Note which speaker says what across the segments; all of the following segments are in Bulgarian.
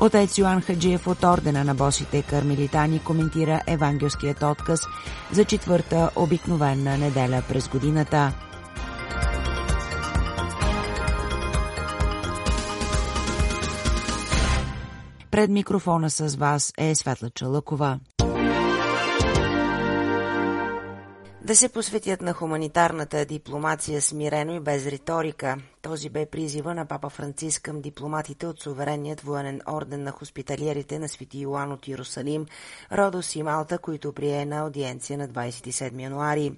Speaker 1: Отец Йоан Хаджиев от ордена на босите кармелитани коментира евангелският отказ за четвърта обикновена неделя през годината. Пред микрофона с вас е Светла Чалъкова. Да се посветят на хуманитарната дипломация смирено и без риторика. Този бе призива на папа Франциск към дипломатите от суверенният военен орден на хоспиталиерите на Свети Йоан от Иерусалим, Родос и Малта, които прие на аудиенция на 27 януари.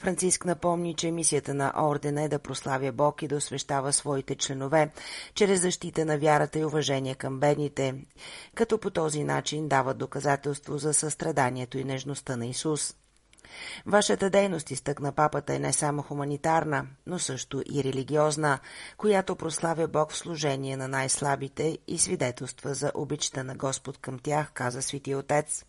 Speaker 1: Франциск напомни, че мисията на ордена е да прославя Бог и да освещава своите членове, чрез защита на вярата и уважение към бедните, като по този начин дават доказателство за състраданието и нежността на Исус. Вашата дейност, изтъкна папата, е не само хуманитарна, но също и религиозна, която прославя Бог в служение на най-слабите и свидетелства за обичта на Господ към тях, каза Свети Отец.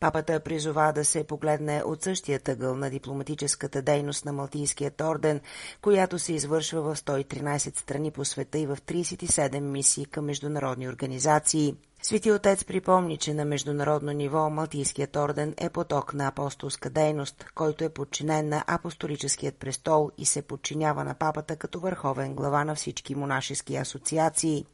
Speaker 1: Папата призова да се погледне от същия тъгъл на дипломатическата дейност на Малтийският орден, която се извършва в 113 страни по света и в 37 мисии към международни организации. Свети Отец припомни, че на международно ниво Малтийският орден е поток на апостолска дейност, който е подчинен на апостолическият престол и се подчинява на папата като върховен глава на всички монашески асоциации.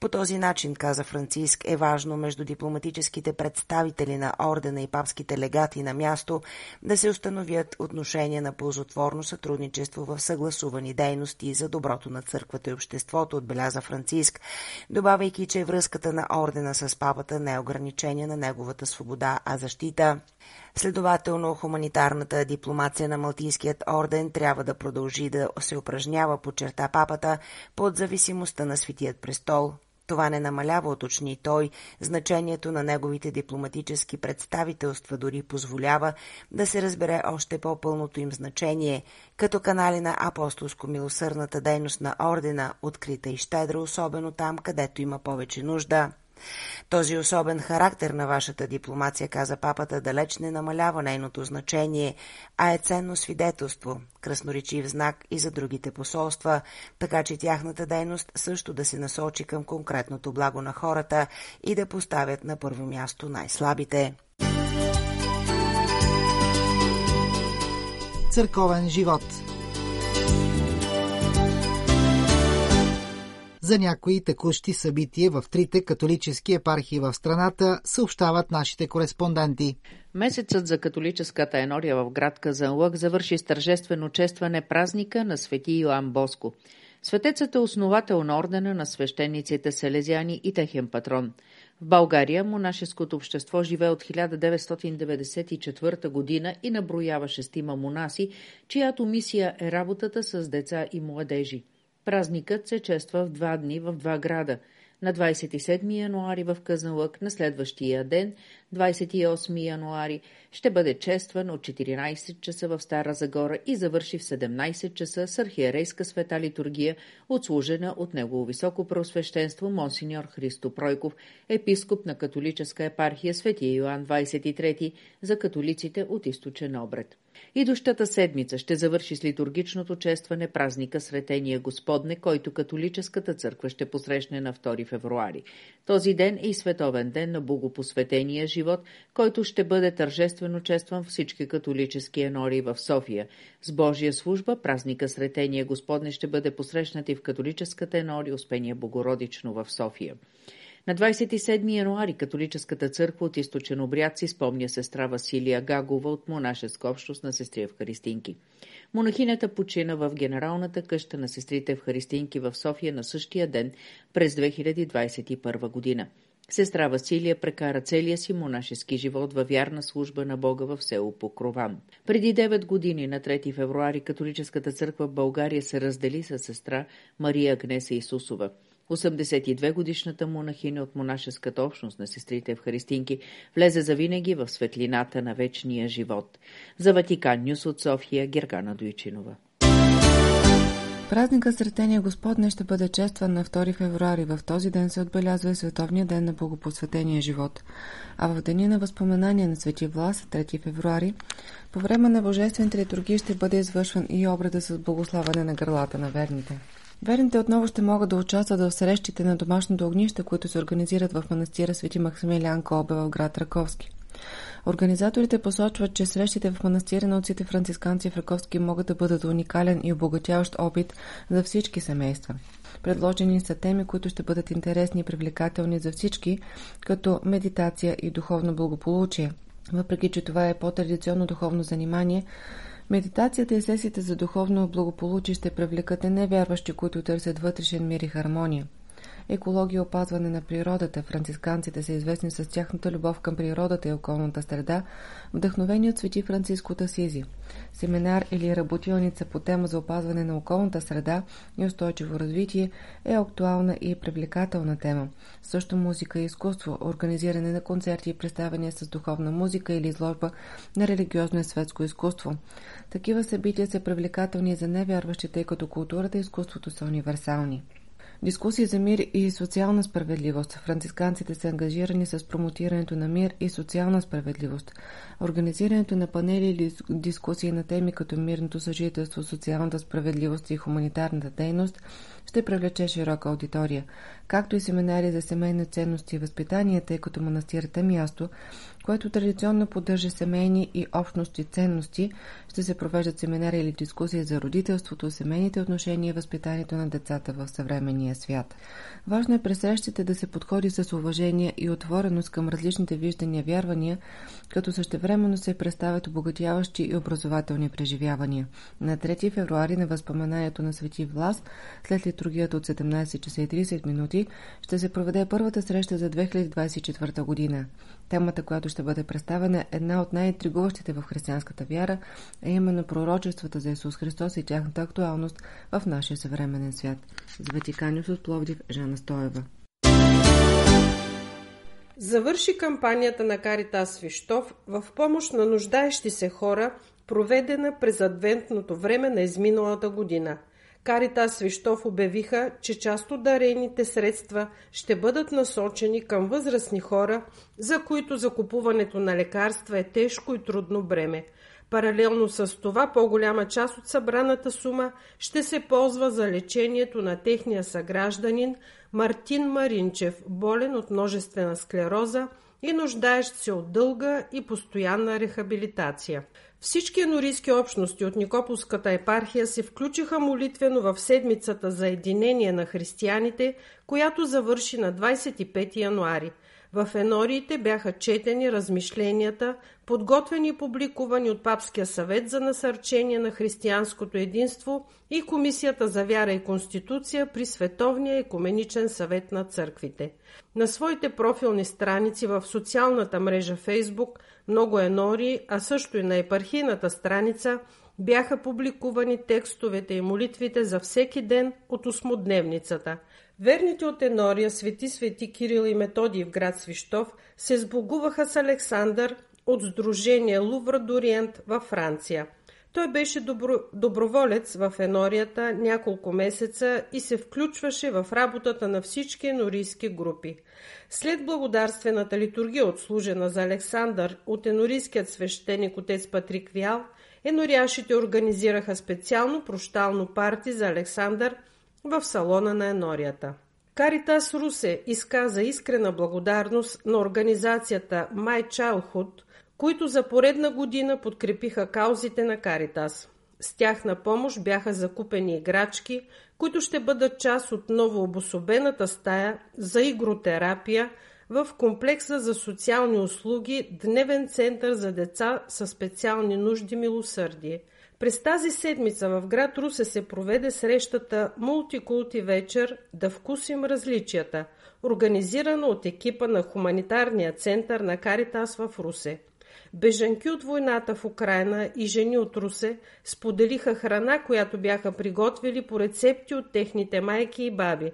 Speaker 1: По този начин, каза Франциск, е важно между дипломатическите представители на ордена и папските легати на място да се установят отношения на ползотворно сътрудничество в съгласувани дейности за доброто на църквата и обществото, отбеляза Франциск, добавяйки, че връзката на ордена с папата не е ограничение на неговата свобода, а защита. Следователно, хуманитарната дипломация на Малтийският орден трябва да продължи да се упражнява, по черта папата, под зависимостта на Светият престол. Това не намалява, уточни той, значението на неговите дипломатически представителства, дори позволява да се разбере още по-пълното им значение, като канали на апостолско-милосърната дейност на ордена, открита и щедра, особено там, където има повече нужда. Този особен характер на вашата дипломация, каза папата, далеч не намалява нейното значение, а е ценно свидетелство, красноречив знак и за другите посолства, така че тяхната дейност също да се насочи към конкретното благо на хората и да поставят на първо място най-слабите.
Speaker 2: Църковен живот – за някои текущи събития в трите католически епархии в страната, съобщават нашите кореспонденти.
Speaker 3: Месецът за католическата енория в град Казанлък завърши с тържествено честване празника на свети Йоан Боско. Светецът е основател на ордена на свещениците селезяни и техен патрон. В България монашеското общество живее от 1994 година и наброява шестима монаси, чиято мисия е работата с деца и младежи. Празникът се чества в два дни в два града. На 27 януари в Казанлък, на следващия ден, 28 януари, ще бъде честван от 14 часа в Стара Загора и завърши в 17 часа с архиерейска света литургия, отслужена от негово високо преосвещенство Монсеньор Христо Пройков, епископ на католическа епархия Светия Йоан 23 за католиците от източен обред. Идущата седмица ще завърши с литургичното честване празника Сретения Господне, който католическата църква ще посрещне на 2 февруари. Този ден е и световен ден на богопосветения живот, който ще бъде тържествено честван всички католически енори в София. С Божия служба празника Сретения Господне ще бъде посрещнат и в католическата енори Успения Богородично в София. На 27 януари католическата църква от източен обряд си спомня сестра Василия Гагова от монашеска общност на сестри в Харистинки. Монахинята почина в Генералната къща на сестрите в Харистинки в София на същия ден през 2021 година. Сестра Василия прекара целия си монашески живот във вярна служба на Бога в село Покрован. Преди 9 години, на 3 февруари, католическата църква в България се раздели с сестра Мария Агнеса Исусова. 82-годишната монахиня от монашеската общност на сестрите в Харистинки влезе завинаги в светлината на вечния живот. За Ватикан Нюс от София Гергана Дойчинова.
Speaker 4: Празника Сретения Господне ще бъде честван на 2 февруари. В този ден се отбелязва и Световния ден на Богопосветения живот. А в деня на възпоменание на Свети Влас, 3 февруари, по време на Божествените литургии ще бъде извършван и обреда с благославане на гърлата на верните. Верните отново ще могат да участват в срещите на домашното огнище, които се организират в манастира Свети Максимилиан Колбе в град Раковски. Организаторите посочват, че срещите в манастира на отците францисканци в Раковски могат да бъдат уникален и обогатяващ опит за всички семейства. Предложени са теми, които ще бъдат интересни и привлекателни за всички, като медитация и духовно благополучие. Въпреки, че това е по-традиционно духовно занимание, Медитацията и сесиите за духовно благополучие ще привлекат невярващи, които търсят вътрешен мир и хармония екология и опазване на природата. Францисканците са известни с тяхната любов към природата и околната среда, вдъхновени от свети Франциско Тасизи. Семинар или работилница по тема за опазване на околната среда и устойчиво развитие е актуална и привлекателна тема. Също музика и изкуство, организиране на концерти и представяния с духовна музика или изложба на религиозно и светско изкуство. Такива събития са привлекателни за невярващите, тъй като културата и изкуството са универсални. Дискусии за мир и социална справедливост. Францисканците са ангажирани с промотирането на мир и социална справедливост. Организирането на панели или дискусии на теми като мирното съжителство, социалната справедливост и хуманитарната дейност ще привлече широка аудитория, както и семинари за семейни ценности и възпитание, тъй като манастирът е място, което традиционно поддържа семейни и общности ценности, ще се провеждат семинари или дискусии за родителството, семейните отношения и възпитанието на децата в съвременния свят. Важно е през срещите да се подходи с уважение и отвореност към различните виждания, вярвания, като същевременно се представят обогатяващи и образователни преживявания. На 3 февруари на възпоменанието на Свети Влас, след литургията от 17 часа и 30 минути, ще се проведе първата среща за 2024 година. Темата, която ще бъде представена, е една от най-интригуващите в християнската вяра, е именно пророчествата за Исус Христос и тяхната актуалност в нашия съвременен свят. За Ватиканиус от Пловдив, Жана Стоева.
Speaker 5: Завърши кампанията на Каритас Свищов в помощ на нуждаещи се хора, проведена през адвентното време на изминалата година – Карита Свищов обявиха, че част от дарените средства ще бъдат насочени към възрастни хора, за които закупуването на лекарства е тежко и трудно бреме. Паралелно с това, по-голяма част от събраната сума ще се ползва за лечението на техния съгражданин Мартин Маринчев, болен от множествена склероза и нуждаещ се от дълга и постоянна рехабилитация. Всички енорийски общности от Никополската епархия се включиха молитвено в седмицата за единение на християните, която завърши на 25 януари. В енориите бяха четени размишленията, подготвени и публикувани от Папския съвет за насърчение на християнското единство и Комисията за вяра и конституция при Световния екуменичен съвет на църквите. На своите профилни страници в социалната мрежа Фейсбук много енори, а също и на епархийната страница бяха публикувани текстовете и молитвите за всеки ден от осмодневницата. Верните от Енория, свети свети Кирил и Методий в град Свищов, се сбогуваха с Александър от Сдружение Лувра Дориент във Франция. Той беше добро, доброволец в енорията няколко месеца и се включваше в работата на всички енорийски групи. След благодарствената литургия, отслужена за Александър от енорийският свещеник отец Патрик Вял, еноряшите организираха специално прощално парти за Александър в салона на енорията. Каритас Русе изказа искрена благодарност на организацията My Childhood, които за поредна година подкрепиха каузите на Каритас. С тяхна помощ бяха закупени играчки, които ще бъдат част от ново обособената стая за игротерапия в комплекса за социални услуги Дневен център за деца със специални нужди Милосърдие. През тази седмица в град Русе се проведе срещата Мултикулти вечер Да вкусим различията, организирана от екипа на Хуманитарния център на Каритас в Русе. Бежанки от войната в Украина и жени от Русе споделиха храна, която бяха приготвили по рецепти от техните майки и баби.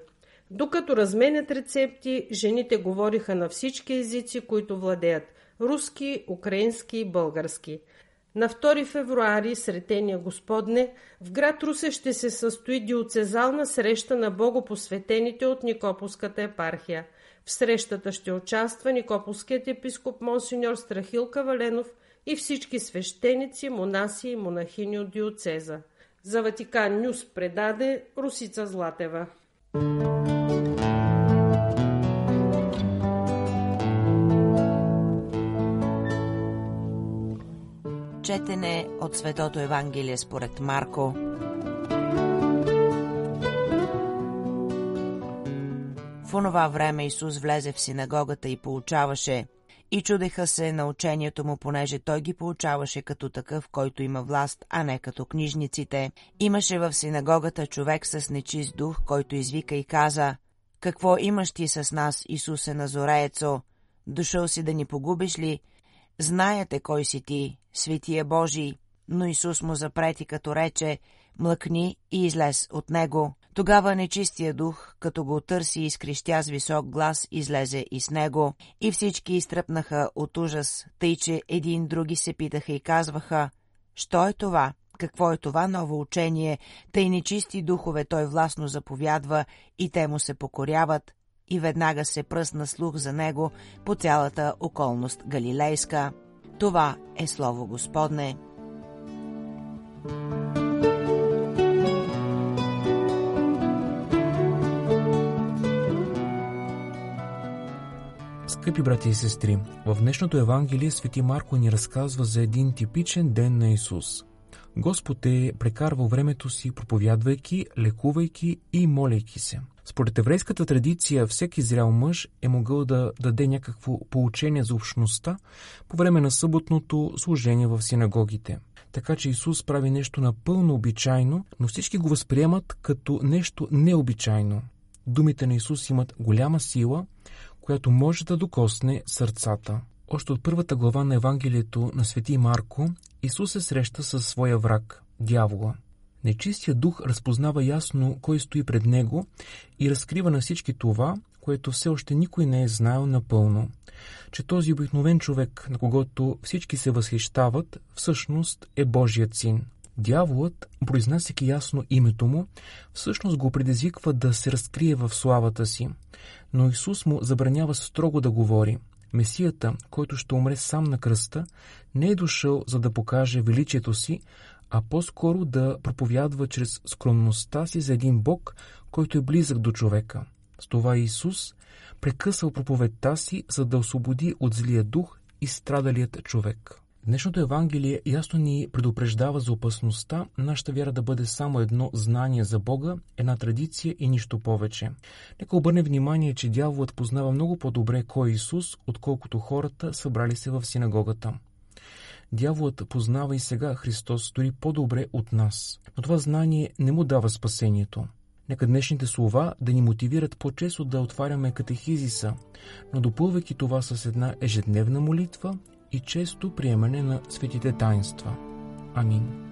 Speaker 5: Докато разменят рецепти, жените говориха на всички езици, които владеят – руски, украински и български. На 2 февруари, Сретения Господне, в град Русе ще се състои диоцезална среща на богопосветените от Никополската епархия. В срещата ще участва Никополският епископ Монсеньор Страхил Каваленов и всички свещеници, монаси и монахини от диоцеза. За Ватикан Нюс предаде Русица Златева.
Speaker 1: Четене от Светото Евангелие според Марко. Онова време Исус влезе в синагогата и получаваше. И чудеха се на учението му, понеже той ги получаваше като такъв, който има власт, а не като книжниците. Имаше в синагогата човек с нечист дух, който извика и каза «Какво имаш ти с нас, Исусе Назореецо? Дошъл си да ни погубиш ли?» Знаете кой си ти, светия Божий. Но Исус му запрети, като рече, млъкни и излез от него. Тогава нечистия дух, като го търси и скрещя с висок глас, излезе и с него. И всички изтръпнаха от ужас, тъй че един други се питаха и казваха, «Що е това? Какво е това ново учение? Тъй нечисти духове той властно заповядва и те му се покоряват и веднага се пръсна слух за него по цялата околност Галилейска. Това е Слово Господне.
Speaker 6: Скъпи брати и сестри, в днешното Евангелие Свети Марко ни разказва за един типичен ден на Исус. Господ е прекарвал времето си проповядвайки, лекувайки и моляйки се – според еврейската традиция, всеки зрял мъж е могъл да даде някакво поучение за общността по време на съботното служение в синагогите. Така че Исус прави нещо напълно обичайно, но всички го възприемат като нещо необичайно. Думите на Исус имат голяма сила, която може да докосне сърцата. Още от първата глава на Евангелието на Свети Марко, Исус се среща със своя враг – дявола – Нечистия дух разпознава ясно кой стои пред него и разкрива на всички това, което все още никой не е знаел напълно, че този обикновен човек, на когото всички се възхищават, всъщност е Божият син. Дяволът, произнасяйки ясно името му, всъщност го предизвиква да се разкрие в славата си, но Исус му забранява строго да говори. Месията, който ще умре сам на кръста, не е дошъл за да покаже величието си, а по-скоро да проповядва чрез скромността си за един Бог, който е близък до човека. С това Исус прекъсал проповедта си, за да освободи от злия дух и страдалият човек. Днешното Евангелие ясно ни предупреждава за опасността нашата вяра да бъде само едно знание за Бога, една традиция и нищо повече. Нека обърне внимание, че дяволът познава много по-добре кой е Исус, отколкото хората събрали се в синагогата. Дяволът познава и сега Христос дори по-добре от нас. Но това знание не му дава спасението. Нека днешните слова да ни мотивират по-често да отваряме катехизиса, но допълвайки това с една ежедневна молитва и често приемане на светите таинства. Амин.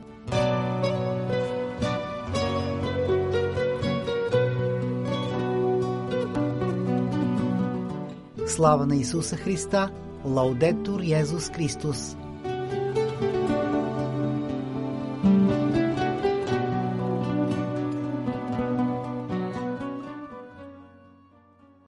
Speaker 2: Слава на Исуса Христа! Лаудетур Йезус Христос!